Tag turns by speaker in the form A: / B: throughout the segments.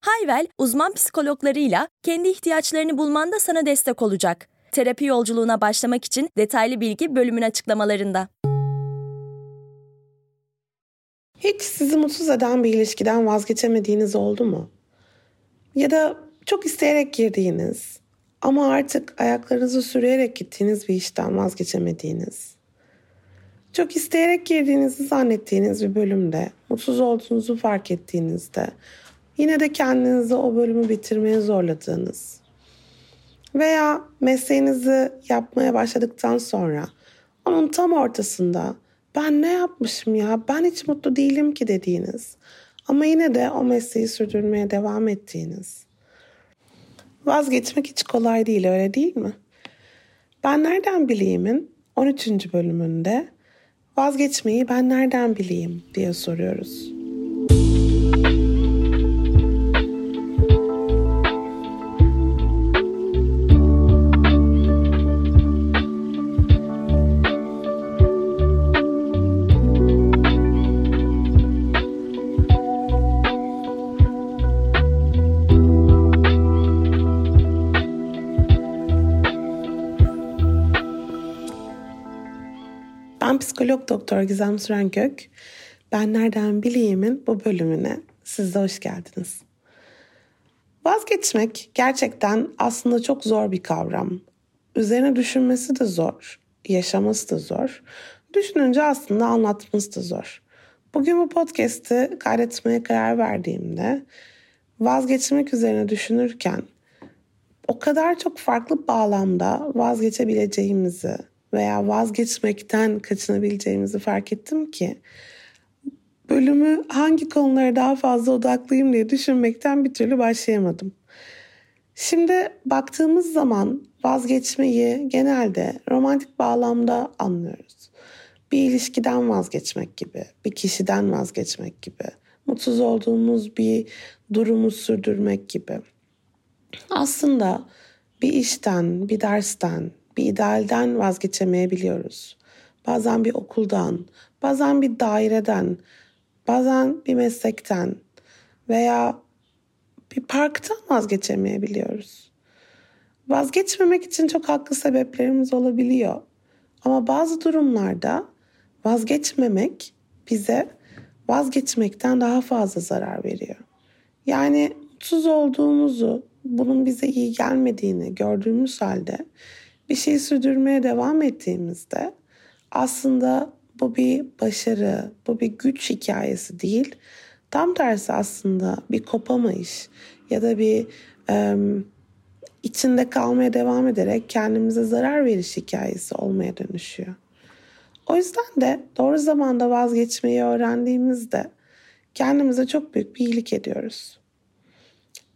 A: Hayvel, uzman psikologlarıyla kendi ihtiyaçlarını bulmanda sana destek olacak. Terapi yolculuğuna başlamak için detaylı bilgi bölümün açıklamalarında.
B: Hiç sizi mutsuz eden bir ilişkiden vazgeçemediğiniz oldu mu? Ya da çok isteyerek girdiğiniz ama artık ayaklarınızı sürüyerek gittiğiniz bir işten vazgeçemediğiniz. Çok isteyerek girdiğinizi zannettiğiniz bir bölümde mutsuz olduğunuzu fark ettiğinizde yine de kendinizi o bölümü bitirmeye zorladığınız veya mesleğinizi yapmaya başladıktan sonra onun tam ortasında ben ne yapmışım ya ben hiç mutlu değilim ki dediğiniz ama yine de o mesleği sürdürmeye devam ettiğiniz. Vazgeçmek hiç kolay değil öyle değil mi? Ben nereden bileyim'in 13. bölümünde vazgeçmeyi ben nereden bileyim diye soruyoruz. Psikolog doktor Gizem Süren Gök. Ben nereden bileyim'in bu bölümüne siz de hoş geldiniz. Vazgeçmek gerçekten aslında çok zor bir kavram. Üzerine düşünmesi de zor, yaşaması da zor. Düşününce aslında anlatması da zor. Bugün bu podcast'i kaydetmeye karar verdiğimde vazgeçmek üzerine düşünürken o kadar çok farklı bağlamda vazgeçebileceğimizi veya vazgeçmekten kaçınabileceğimizi fark ettim ki bölümü hangi konulara daha fazla odaklıyım diye düşünmekten bir türlü başlayamadım. Şimdi baktığımız zaman vazgeçmeyi genelde romantik bağlamda anlıyoruz. Bir ilişkiden vazgeçmek gibi, bir kişiden vazgeçmek gibi, mutsuz olduğumuz bir durumu sürdürmek gibi. Aslında bir işten, bir dersten, bir idealden vazgeçemeyebiliyoruz. Bazen bir okuldan, bazen bir daireden, bazen bir meslekten veya bir parktan vazgeçemeyebiliyoruz. Vazgeçmemek için çok haklı sebeplerimiz olabiliyor. Ama bazı durumlarda vazgeçmemek bize vazgeçmekten daha fazla zarar veriyor. Yani mutsuz olduğumuzu, bunun bize iyi gelmediğini gördüğümüz halde bir şey sürdürmeye devam ettiğimizde aslında bu bir başarı, bu bir güç hikayesi değil. Tam tersi aslında bir kopamayış ya da bir e, içinde kalmaya devam ederek kendimize zarar veriş hikayesi olmaya dönüşüyor. O yüzden de doğru zamanda vazgeçmeyi öğrendiğimizde kendimize çok büyük bir iyilik ediyoruz.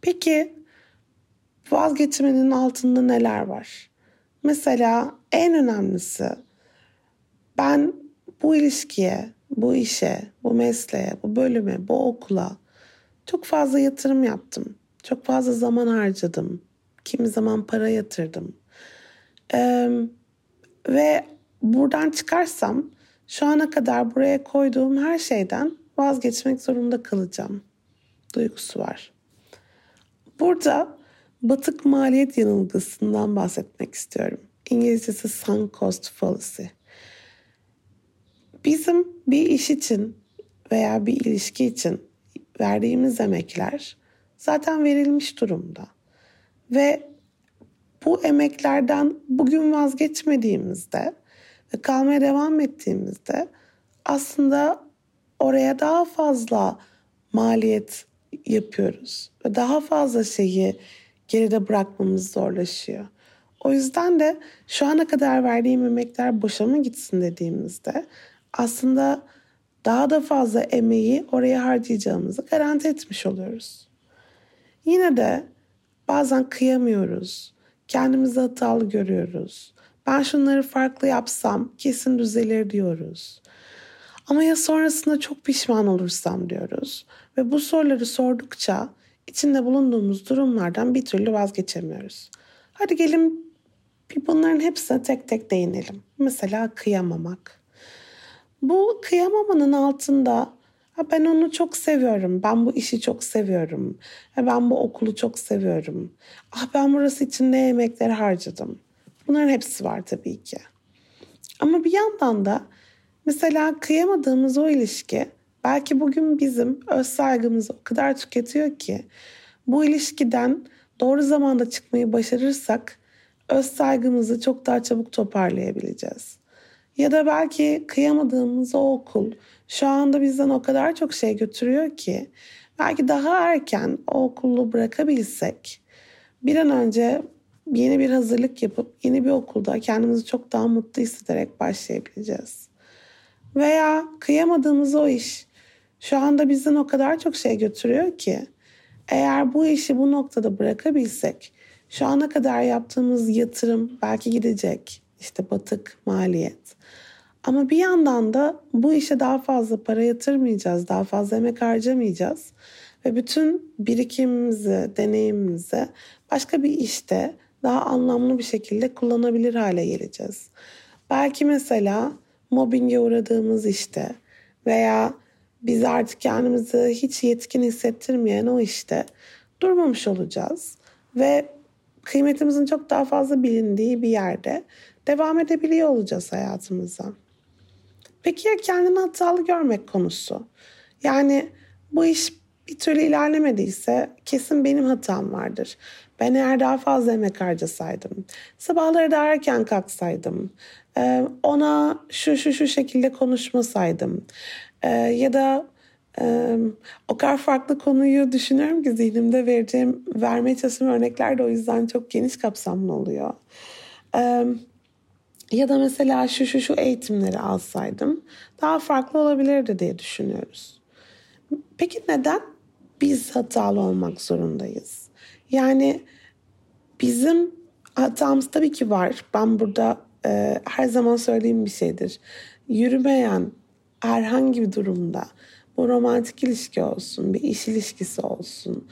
B: Peki vazgeçmenin altında neler var? Mesela en önemlisi ben bu ilişkiye, bu işe, bu mesleğe, bu bölüme, bu okula çok fazla yatırım yaptım. Çok fazla zaman harcadım. Kimi zaman para yatırdım. Ee, ve buradan çıkarsam şu ana kadar buraya koyduğum her şeyden vazgeçmek zorunda kalacağım duygusu var. Burada batık maliyet yanılgısından bahsetmek istiyorum. İngilizcesi sunk cost fallacy. Bizim bir iş için veya bir ilişki için verdiğimiz emekler zaten verilmiş durumda. Ve bu emeklerden bugün vazgeçmediğimizde ve kalmaya devam ettiğimizde aslında oraya daha fazla maliyet yapıyoruz ve daha fazla şeyi geride bırakmamız zorlaşıyor. O yüzden de şu ana kadar verdiğim emekler boşa mı gitsin dediğimizde aslında daha da fazla emeği oraya harcayacağımızı garanti etmiş oluyoruz. Yine de bazen kıyamıyoruz. kendimizi hatalı görüyoruz. Ben şunları farklı yapsam kesin düzelir diyoruz. Ama ya sonrasında çok pişman olursam diyoruz. Ve bu soruları sordukça içinde bulunduğumuz durumlardan bir türlü vazgeçemiyoruz. Hadi gelin bir bunların hepsine tek tek değinelim. Mesela kıyamamak. Bu kıyamamanın altında ben onu çok seviyorum. Ben bu işi çok seviyorum. Ben bu okulu çok seviyorum. Ah ben burası için ne emekler harcadım. Bunların hepsi var tabii ki. Ama bir yandan da mesela kıyamadığımız o ilişki belki bugün bizim öz saygımızı o kadar tüketiyor ki bu ilişkiden doğru zamanda çıkmayı başarırsak öz saygımızı çok daha çabuk toparlayabileceğiz. Ya da belki kıyamadığımız o okul şu anda bizden o kadar çok şey götürüyor ki belki daha erken o okulu bırakabilsek bir an önce yeni bir hazırlık yapıp yeni bir okulda kendimizi çok daha mutlu hissederek başlayabileceğiz. Veya kıyamadığımız o iş şu anda bizden o kadar çok şey götürüyor ki eğer bu işi bu noktada bırakabilsek şu ana kadar yaptığımız yatırım belki gidecek. işte batık maliyet. Ama bir yandan da bu işe daha fazla para yatırmayacağız, daha fazla emek harcamayacağız. Ve bütün birikimimizi, deneyimimizi başka bir işte daha anlamlı bir şekilde kullanabilir hale geleceğiz. Belki mesela mobbinge uğradığımız işte veya biz artık kendimizi hiç yetkin hissettirmeyen o işte durmamış olacağız. Ve kıymetimizin çok daha fazla bilindiği bir yerde devam edebiliyor olacağız hayatımıza. Peki ya kendini hatalı görmek konusu? Yani bu iş bir türlü ilerlemediyse kesin benim hatam vardır. Ben eğer daha fazla emek harcasaydım, sabahları daha erken kalksaydım, ona şu şu şu şekilde konuşmasaydım e, ya da e, o kadar farklı konuyu düşünüyorum ki zihnimde vereceğim, vermeye çalıştığım örnekler de o yüzden çok geniş kapsamlı oluyor. Ya da mesela şu şu şu eğitimleri alsaydım daha farklı olabilirdi diye düşünüyoruz. Peki neden biz hatalı olmak zorundayız? Yani bizim hatamız tabii ki var. Ben burada e, her zaman söylediğim bir şeydir. Yürümeyen herhangi bir durumda bu romantik ilişki olsun, bir iş ilişkisi olsun,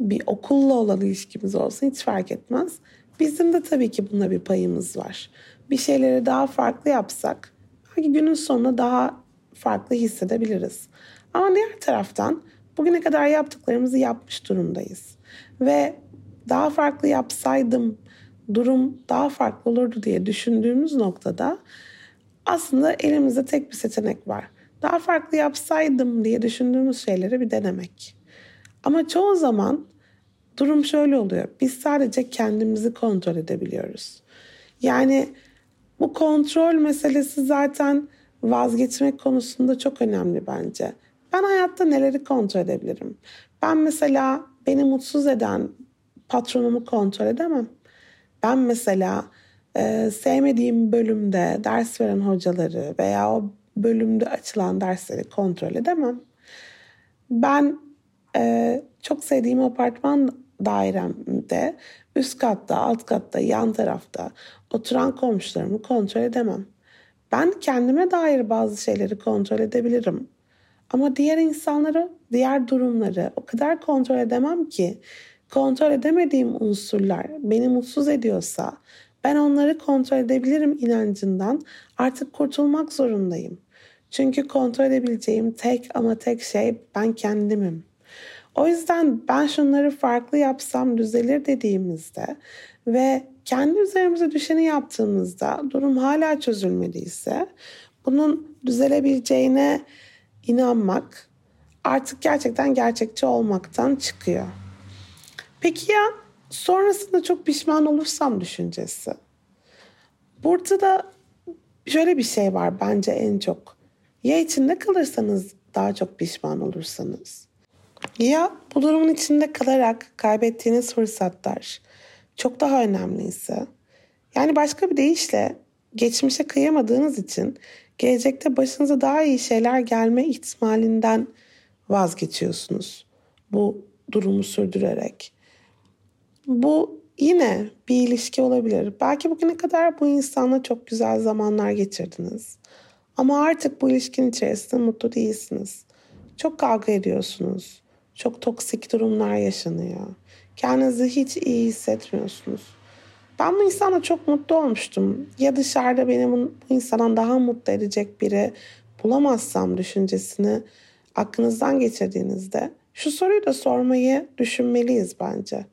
B: bir okulla olan ilişkimiz olsun hiç fark etmez. Bizim de tabii ki bunda bir payımız var. Bir şeyleri daha farklı yapsak belki günün sonunda daha farklı hissedebiliriz. Ama diğer taraftan bugüne kadar yaptıklarımızı yapmış durumdayız. Ve daha farklı yapsaydım durum daha farklı olurdu diye düşündüğümüz noktada aslında elimizde tek bir seçenek var. Daha farklı yapsaydım diye düşündüğümüz şeyleri bir denemek. Ama çoğu zaman durum şöyle oluyor. Biz sadece kendimizi kontrol edebiliyoruz. Yani bu kontrol meselesi zaten vazgeçmek konusunda çok önemli bence. Ben hayatta neleri kontrol edebilirim? Ben mesela beni mutsuz eden patronumu kontrol edemem. Ben mesela e, sevmediğim bölümde ders veren hocaları veya o bölümde açılan dersleri kontrol edemem. Ben e, çok sevdiğim apartman dairemde üst katta, alt katta, yan tarafta oturan komşularımı kontrol edemem. Ben kendime dair bazı şeyleri kontrol edebilirim. Ama diğer insanları, diğer durumları o kadar kontrol edemem ki kontrol edemediğim unsurlar beni mutsuz ediyorsa ben onları kontrol edebilirim inancından artık kurtulmak zorundayım. Çünkü kontrol edebileceğim tek ama tek şey ben kendimim. O yüzden ben şunları farklı yapsam düzelir dediğimizde ve kendi üzerimize düşeni yaptığımızda durum hala çözülmediyse bunun düzelebileceğine inanmak artık gerçekten gerçekçi olmaktan çıkıyor. Peki ya sonrasında çok pişman olursam düşüncesi? Burada da şöyle bir şey var bence en çok. Ya içinde kalırsanız daha çok pişman olursanız. Ya bu durumun içinde kalarak kaybettiğiniz fırsatlar çok daha önemliyse. Yani başka bir deyişle geçmişe kıyamadığınız için gelecekte başınıza daha iyi şeyler gelme ihtimalinden vazgeçiyorsunuz. Bu durumu sürdürerek. Bu yine bir ilişki olabilir. Belki bugüne kadar bu insanla çok güzel zamanlar geçirdiniz. Ama artık bu ilişkinin içerisinde mutlu değilsiniz. Çok kavga ediyorsunuz. Çok toksik durumlar yaşanıyor. Kendinizi hiç iyi hissetmiyorsunuz. Ben bu insanla çok mutlu olmuştum. Ya dışarıda beni bu insandan daha mutlu edecek biri bulamazsam düşüncesini aklınızdan geçirdiğinizde şu soruyu da sormayı düşünmeliyiz bence.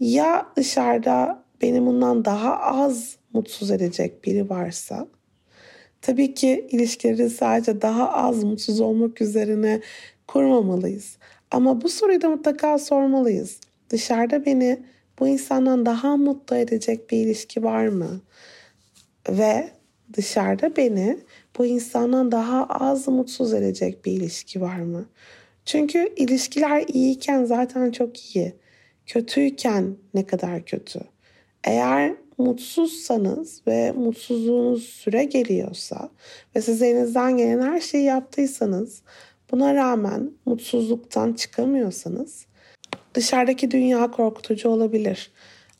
B: Ya dışarıda beni bundan daha az mutsuz edecek biri varsa tabii ki ilişkileri sadece daha az mutsuz olmak üzerine kurmamalıyız. Ama bu soruyu da mutlaka sormalıyız. Dışarıda beni bu insandan daha mutlu edecek bir ilişki var mı? Ve dışarıda beni bu insandan daha az mutsuz edecek bir ilişki var mı? Çünkü ilişkiler iyiyken zaten çok iyi. Kötüyken ne kadar kötü. Eğer mutsuzsanız ve mutsuzluğunuz süre geliyorsa ve siz elinizden gelen her şeyi yaptıysanız buna rağmen mutsuzluktan çıkamıyorsanız dışarıdaki dünya korkutucu olabilir.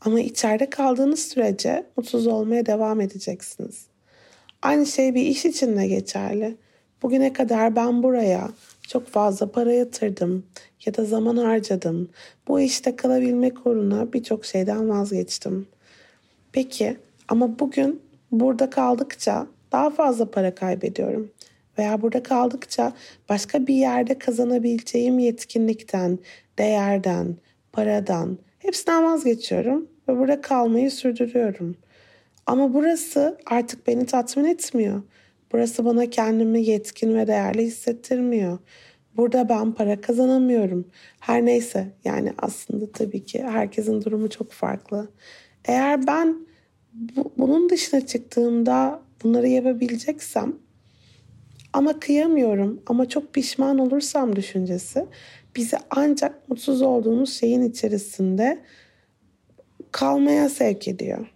B: Ama içeride kaldığınız sürece mutsuz olmaya devam edeceksiniz. Aynı şey bir iş için de geçerli. Bugüne kadar ben buraya çok fazla para yatırdım ya da zaman harcadım. Bu işte kalabilmek uğruna birçok şeyden vazgeçtim. Peki ama bugün burada kaldıkça daha fazla para kaybediyorum veya burada kaldıkça başka bir yerde kazanabileceğim yetkinlikten, değerden, paradan hepsinden vazgeçiyorum ve burada kalmayı sürdürüyorum. Ama burası artık beni tatmin etmiyor. Burası bana kendimi yetkin ve değerli hissettirmiyor. Burada ben para kazanamıyorum. Her neyse yani aslında tabii ki herkesin durumu çok farklı. Eğer ben bu, bunun dışına çıktığımda bunları yapabileceksem ama kıyamıyorum ama çok pişman olursam düşüncesi bizi ancak mutsuz olduğumuz şeyin içerisinde kalmaya sevk ediyor.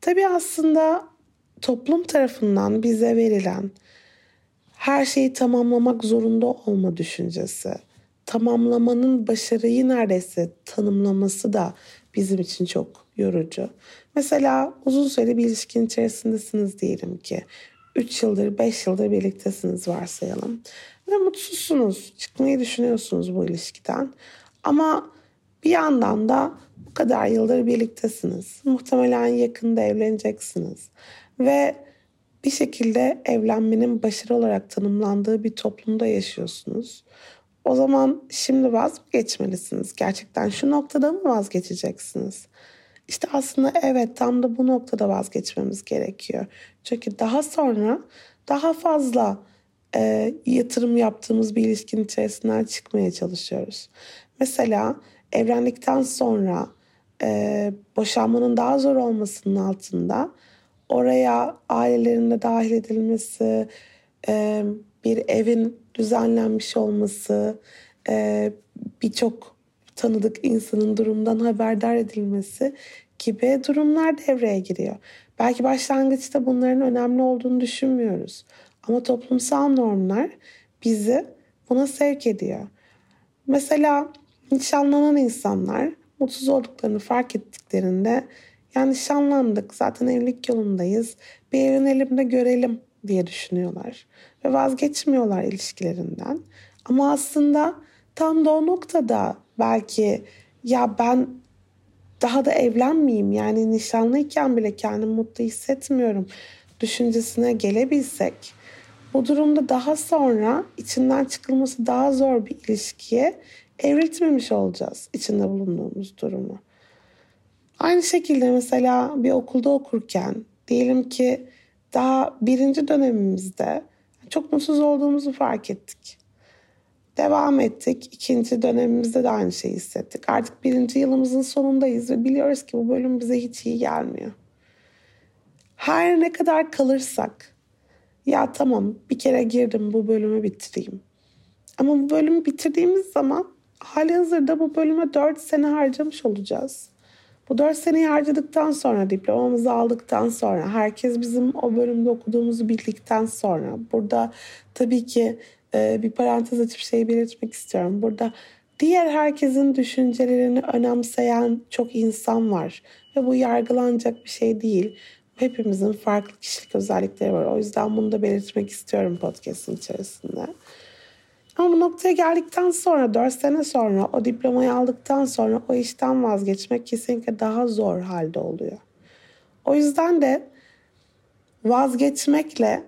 B: Tabii aslında toplum tarafından bize verilen her şeyi tamamlamak zorunda olma düşüncesi, tamamlamanın başarıyı neredeyse tanımlaması da bizim için çok yorucu. Mesela uzun süre bir ilişkin içerisindesiniz diyelim ki. 3 yıldır, 5 yıldır birliktesiniz varsayalım. Ve mutsuzsunuz, çıkmayı düşünüyorsunuz bu ilişkiden. Ama bir yandan da kadar yıldır birliktesiniz. Muhtemelen yakında evleneceksiniz. Ve bir şekilde evlenmenin başarı olarak tanımlandığı bir toplumda yaşıyorsunuz. O zaman şimdi vazgeçmelisiniz. Gerçekten şu noktada mı vazgeçeceksiniz? İşte aslında evet tam da bu noktada vazgeçmemiz gerekiyor. Çünkü daha sonra daha fazla e, yatırım yaptığımız bir ilişkinin içerisinden çıkmaya çalışıyoruz. Mesela evlendikten sonra e, boşanmanın daha zor olmasının altında oraya ailelerin de dahil edilmesi, e, bir evin düzenlenmiş olması, e, birçok tanıdık insanın durumdan haberdar edilmesi gibi durumlar devreye giriyor. Belki başlangıçta bunların önemli olduğunu düşünmüyoruz. Ama toplumsal normlar bizi buna sevk ediyor. Mesela nişanlanan insanlar mutsuz olduklarını fark ettiklerinde yani nişanlandık zaten evlilik yolundayız bir evlenelim de görelim diye düşünüyorlar. Ve vazgeçmiyorlar ilişkilerinden. Ama aslında tam da o noktada belki ya ben daha da evlenmeyeyim yani nişanlıyken bile kendimi mutlu hissetmiyorum düşüncesine gelebilsek bu durumda daha sonra içinden çıkılması daha zor bir ilişkiye evriltmemiş olacağız içinde bulunduğumuz durumu. Aynı şekilde mesela bir okulda okurken diyelim ki daha birinci dönemimizde çok mutsuz olduğumuzu fark ettik. Devam ettik. İkinci dönemimizde de aynı şeyi hissettik. Artık birinci yılımızın sonundayız ve biliyoruz ki bu bölüm bize hiç iyi gelmiyor. Her ne kadar kalırsak ya tamam bir kere girdim bu bölümü bitireyim. Ama bu bölümü bitirdiğimiz zaman hali hazırda bu bölüme dört sene harcamış olacağız. Bu dört seneyi harcadıktan sonra, diplomamızı aldıktan sonra, herkes bizim o bölümde okuduğumuzu bildikten sonra, burada tabii ki e, bir parantez açıp şey belirtmek istiyorum. Burada diğer herkesin düşüncelerini önemseyen çok insan var ve bu yargılanacak bir şey değil. Hepimizin farklı kişilik özellikleri var. O yüzden bunu da belirtmek istiyorum podcast'ın içerisinde. Ama bu noktaya geldikten sonra, 4 sene sonra, o diplomayı aldıktan sonra o işten vazgeçmek kesinlikle daha zor halde oluyor. O yüzden de vazgeçmekle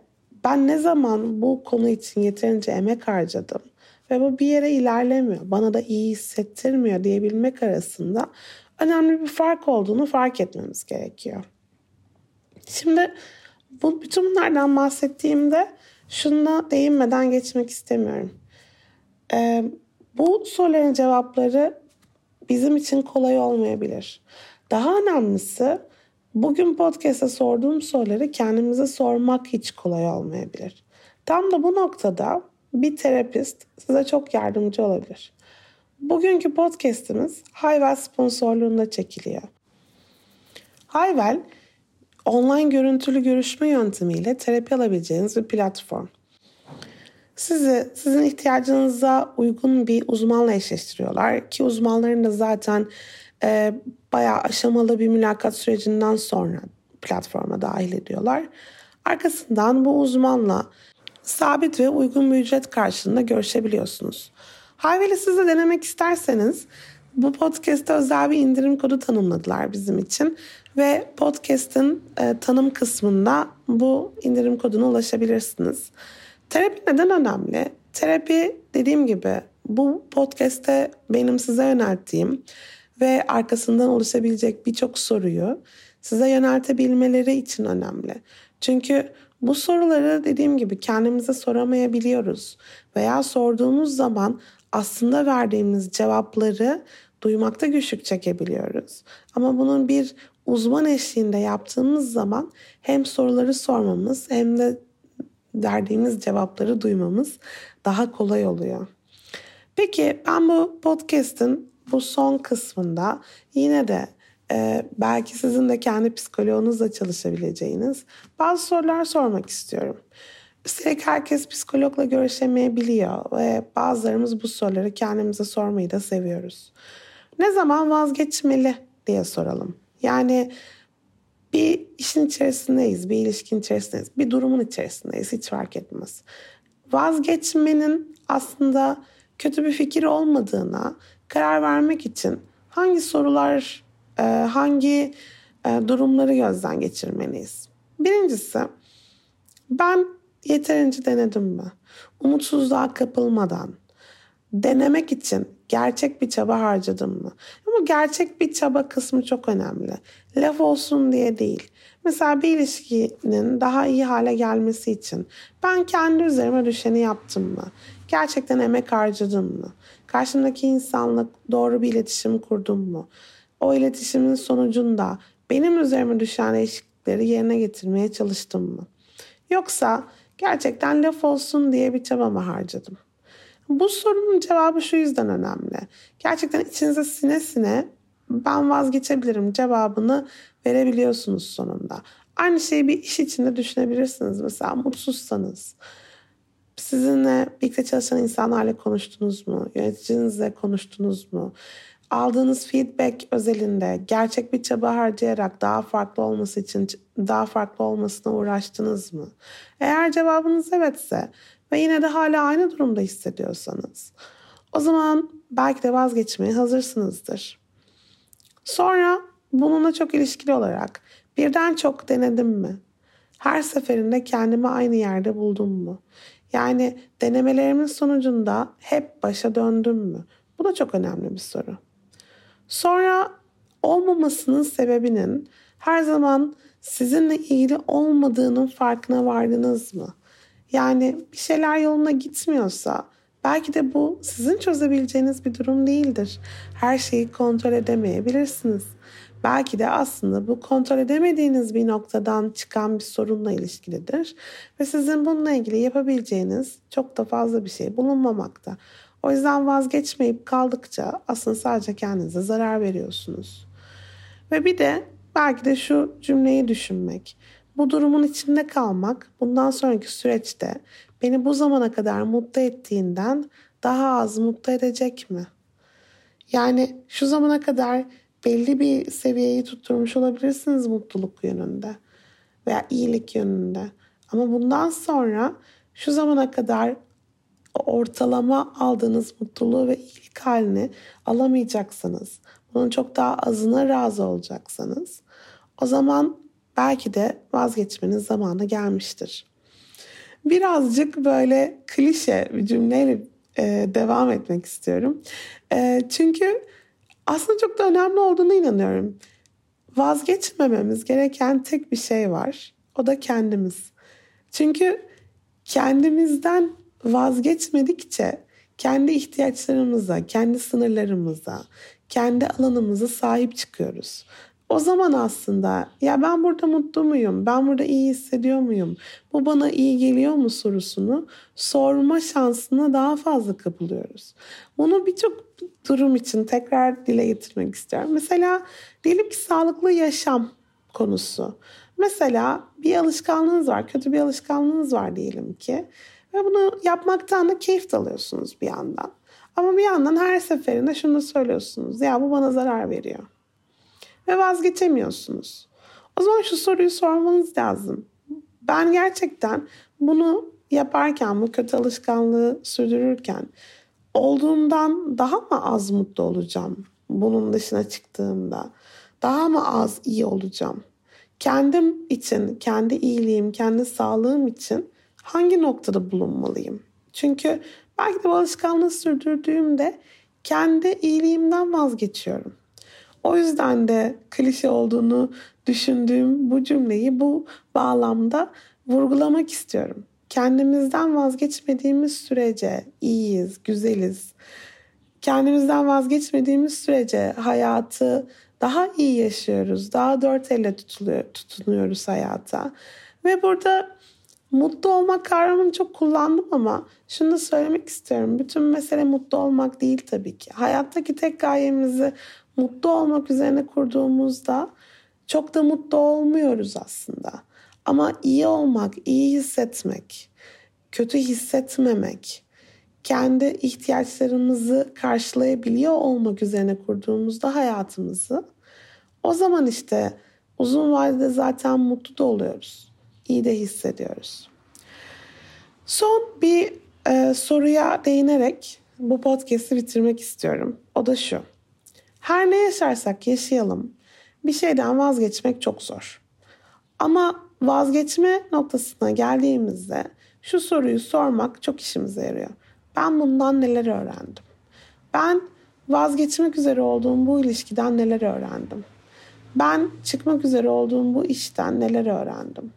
B: ben ne zaman bu konu için yeterince emek harcadım ve bu bir yere ilerlemiyor, bana da iyi hissettirmiyor diyebilmek arasında önemli bir fark olduğunu fark etmemiz gerekiyor. Şimdi bu, bütün bunlardan bahsettiğimde şuna değinmeden geçmek istemiyorum. Ee, bu soruların cevapları bizim için kolay olmayabilir. Daha önemlisi bugün podcast'te sorduğum soruları kendimize sormak hiç kolay olmayabilir. Tam da bu noktada bir terapist size çok yardımcı olabilir. Bugünkü podcast'imiz Hayvel sponsorluğunda çekiliyor. Hayvel online görüntülü görüşme yöntemiyle terapi alabileceğiniz bir platform. Sizi sizin ihtiyacınıza uygun bir uzmanla eşleştiriyorlar ki uzmanların da zaten e, bayağı aşamalı bir mülakat sürecinden sonra platforma dahil ediyorlar. Arkasından bu uzmanla sabit ve uygun bir ücret karşılığında görüşebiliyorsunuz. Hayveli siz de denemek isterseniz bu podcast'te özel bir indirim kodu tanımladılar bizim için ve podcast'in e, tanım kısmında bu indirim koduna ulaşabilirsiniz. Terapi neden önemli? Terapi dediğim gibi bu podcast'te benim size yönelttiğim ve arkasından oluşabilecek birçok soruyu size yöneltebilmeleri için önemli. Çünkü bu soruları dediğim gibi kendimize soramayabiliyoruz veya sorduğumuz zaman aslında verdiğimiz cevapları duymakta güçlük çekebiliyoruz. Ama bunun bir uzman eşliğinde yaptığımız zaman hem soruları sormamız hem de verdiğimiz cevapları duymamız daha kolay oluyor. Peki ben bu podcast'in bu son kısmında yine de e, belki sizin de kendi psikoloğunuzla çalışabileceğiniz bazı sorular sormak istiyorum. Üstelik herkes psikologla görüşemeyebiliyor ve bazılarımız bu soruları kendimize sormayı da seviyoruz. Ne zaman vazgeçmeli diye soralım. Yani bir işin içerisindeyiz, bir ilişkin içerisindeyiz, bir durumun içerisindeyiz hiç fark etmez. Vazgeçmenin aslında kötü bir fikir olmadığına karar vermek için hangi sorular, e, hangi e, durumları gözden geçirmeliyiz? Birincisi ben yeterince denedim mi? Umutsuzluğa kapılmadan denemek için gerçek bir çaba harcadım mı? Ama gerçek bir çaba kısmı çok önemli. Laf olsun diye değil. Mesela bir ilişkinin daha iyi hale gelmesi için ben kendi üzerime düşeni yaptım mı? Gerçekten emek harcadım mı? Karşımdaki insanla doğru bir iletişim kurdum mu? O iletişimin sonucunda benim üzerime düşen değişiklikleri yerine getirmeye çalıştım mı? Yoksa gerçekten laf olsun diye bir çaba mı harcadım? Bu sorunun cevabı şu yüzden önemli. Gerçekten içinize sine sine ben vazgeçebilirim cevabını verebiliyorsunuz sonunda. Aynı şeyi bir iş içinde düşünebilirsiniz. Mesela mutsuzsanız sizinle birlikte çalışan insanlarla konuştunuz mu? Yöneticinizle konuştunuz mu? Aldığınız feedback özelinde gerçek bir çaba harcayarak daha farklı olması için daha farklı olmasına uğraştınız mı? Eğer cevabınız evetse ve yine de hala aynı durumda hissediyorsanız o zaman belki de vazgeçmeye hazırsınızdır. Sonra bununla çok ilişkili olarak birden çok denedim mi? Her seferinde kendimi aynı yerde buldum mu? Yani denemelerimin sonucunda hep başa döndüm mü? Bu da çok önemli bir soru. Sonra olmamasının sebebinin her zaman sizinle ilgili olmadığının farkına vardınız mı? Yani bir şeyler yoluna gitmiyorsa belki de bu sizin çözebileceğiniz bir durum değildir. Her şeyi kontrol edemeyebilirsiniz. Belki de aslında bu kontrol edemediğiniz bir noktadan çıkan bir sorunla ilişkilidir ve sizin bununla ilgili yapabileceğiniz çok da fazla bir şey bulunmamakta. O yüzden vazgeçmeyip kaldıkça aslında sadece kendinize zarar veriyorsunuz. Ve bir de belki de şu cümleyi düşünmek. Bu durumun içinde kalmak bundan sonraki süreçte beni bu zamana kadar mutlu ettiğinden daha az mutlu edecek mi? Yani şu zamana kadar belli bir seviyeyi tutturmuş olabilirsiniz mutluluk yönünde veya iyilik yönünde. Ama bundan sonra şu zamana kadar ortalama aldığınız mutluluğu ve iyilik halini alamayacaksınız. Bunun çok daha azına razı olacaksanız o zaman belki de vazgeçmeniz zamanı gelmiştir. Birazcık böyle klişe bir cümleyle e, devam etmek istiyorum. E, çünkü aslında çok da önemli olduğunu inanıyorum. Vazgeçmememiz gereken tek bir şey var. O da kendimiz. Çünkü kendimizden vazgeçmedikçe kendi ihtiyaçlarımıza, kendi sınırlarımıza, kendi alanımıza sahip çıkıyoruz. O zaman aslında ya ben burada mutlu muyum? Ben burada iyi hissediyor muyum? Bu bana iyi geliyor mu sorusunu sorma şansına daha fazla kapılıyoruz. Bunu birçok durum için tekrar dile getirmek istiyorum. Mesela diyelim ki sağlıklı yaşam konusu. Mesela bir alışkanlığınız var, kötü bir alışkanlığınız var diyelim ki. Ve bunu yapmaktan da keyif alıyorsunuz bir yandan. Ama bir yandan her seferinde şunu söylüyorsunuz. Ya bu bana zarar veriyor ve vazgeçemiyorsunuz. O zaman şu soruyu sormanız lazım. Ben gerçekten bunu yaparken, bu kötü alışkanlığı sürdürürken olduğumdan daha mı az mutlu olacağım bunun dışına çıktığımda? Daha mı az iyi olacağım? Kendim için, kendi iyiliğim, kendi sağlığım için hangi noktada bulunmalıyım? Çünkü belki de bu alışkanlığı sürdürdüğümde kendi iyiliğimden vazgeçiyorum. O yüzden de klişe olduğunu düşündüğüm bu cümleyi bu bağlamda vurgulamak istiyorum. Kendimizden vazgeçmediğimiz sürece iyiyiz, güzeliz. Kendimizden vazgeçmediğimiz sürece hayatı daha iyi yaşıyoruz. Daha dört elle tutuluyor, tutunuyoruz hayata. Ve burada mutlu olmak kavramını çok kullandım ama şunu da söylemek istiyorum. Bütün mesele mutlu olmak değil tabii ki. Hayattaki tek gayemizi mutlu olmak üzerine kurduğumuzda çok da mutlu olmuyoruz aslında. Ama iyi olmak, iyi hissetmek, kötü hissetmemek, kendi ihtiyaçlarımızı karşılayabiliyor olmak üzerine kurduğumuzda hayatımızı o zaman işte uzun vadede zaten mutlu da oluyoruz. İyi de hissediyoruz. Son bir e, soruya değinerek bu podcast'i bitirmek istiyorum. O da şu. Her ne yaşarsak yaşayalım bir şeyden vazgeçmek çok zor. Ama vazgeçme noktasına geldiğimizde şu soruyu sormak çok işimize yarıyor. Ben bundan neler öğrendim? Ben vazgeçmek üzere olduğum bu ilişkiden neler öğrendim? Ben çıkmak üzere olduğum bu işten neler öğrendim?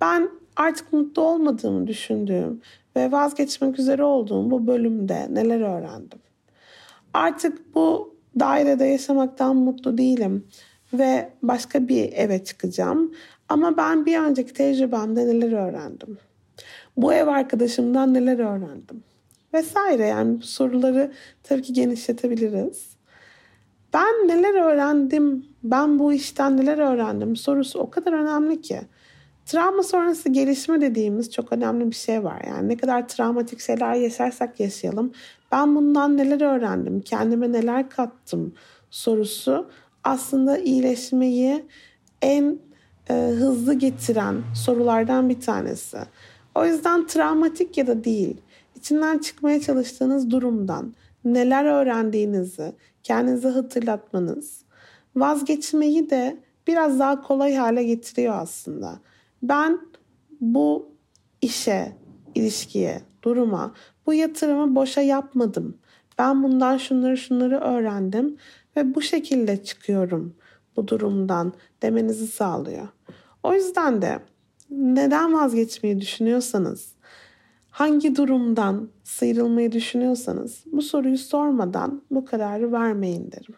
B: Ben artık mutlu olmadığımı düşündüğüm ve vazgeçmek üzere olduğum bu bölümde neler öğrendim? Artık bu dairede yaşamaktan mutlu değilim ve başka bir eve çıkacağım. Ama ben bir önceki tecrübemde neler öğrendim? Bu ev arkadaşımdan neler öğrendim? Vesaire yani bu soruları tabii ki genişletebiliriz. Ben neler öğrendim? Ben bu işten neler öğrendim? Sorusu o kadar önemli ki. Travma sonrası gelişme dediğimiz çok önemli bir şey var. Yani ne kadar travmatik şeyler yaşarsak yaşayalım ben bundan neler öğrendim, kendime neler kattım sorusu aslında iyileşmeyi en e, hızlı getiren sorulardan bir tanesi. O yüzden travmatik ya da değil, içinden çıkmaya çalıştığınız durumdan neler öğrendiğinizi kendinize hatırlatmanız vazgeçmeyi de biraz daha kolay hale getiriyor aslında. Ben bu işe, ilişkiye, duruma, bu yatırımı boşa yapmadım. Ben bundan şunları şunları öğrendim ve bu şekilde çıkıyorum bu durumdan demenizi sağlıyor. O yüzden de neden vazgeçmeyi düşünüyorsanız, hangi durumdan sıyrılmayı düşünüyorsanız bu soruyu sormadan bu kararı vermeyin derim.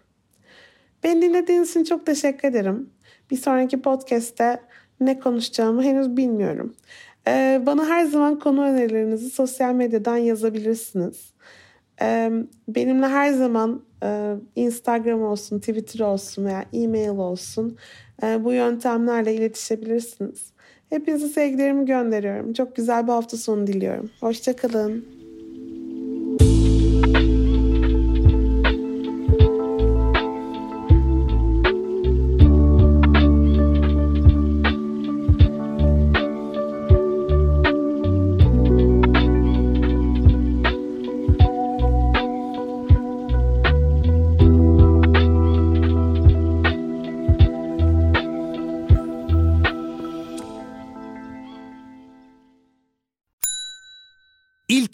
B: Beni dinlediğiniz için çok teşekkür ederim. Bir sonraki podcast'te ne konuşacağımı henüz bilmiyorum. Ee, bana her zaman konu önerilerinizi sosyal medyadan yazabilirsiniz. Ee, benimle her zaman e, Instagram olsun, Twitter olsun veya e-mail olsun e, bu yöntemlerle iletişebilirsiniz. Hepinize sevgilerimi gönderiyorum. Çok güzel bir hafta sonu diliyorum. Hoşçakalın.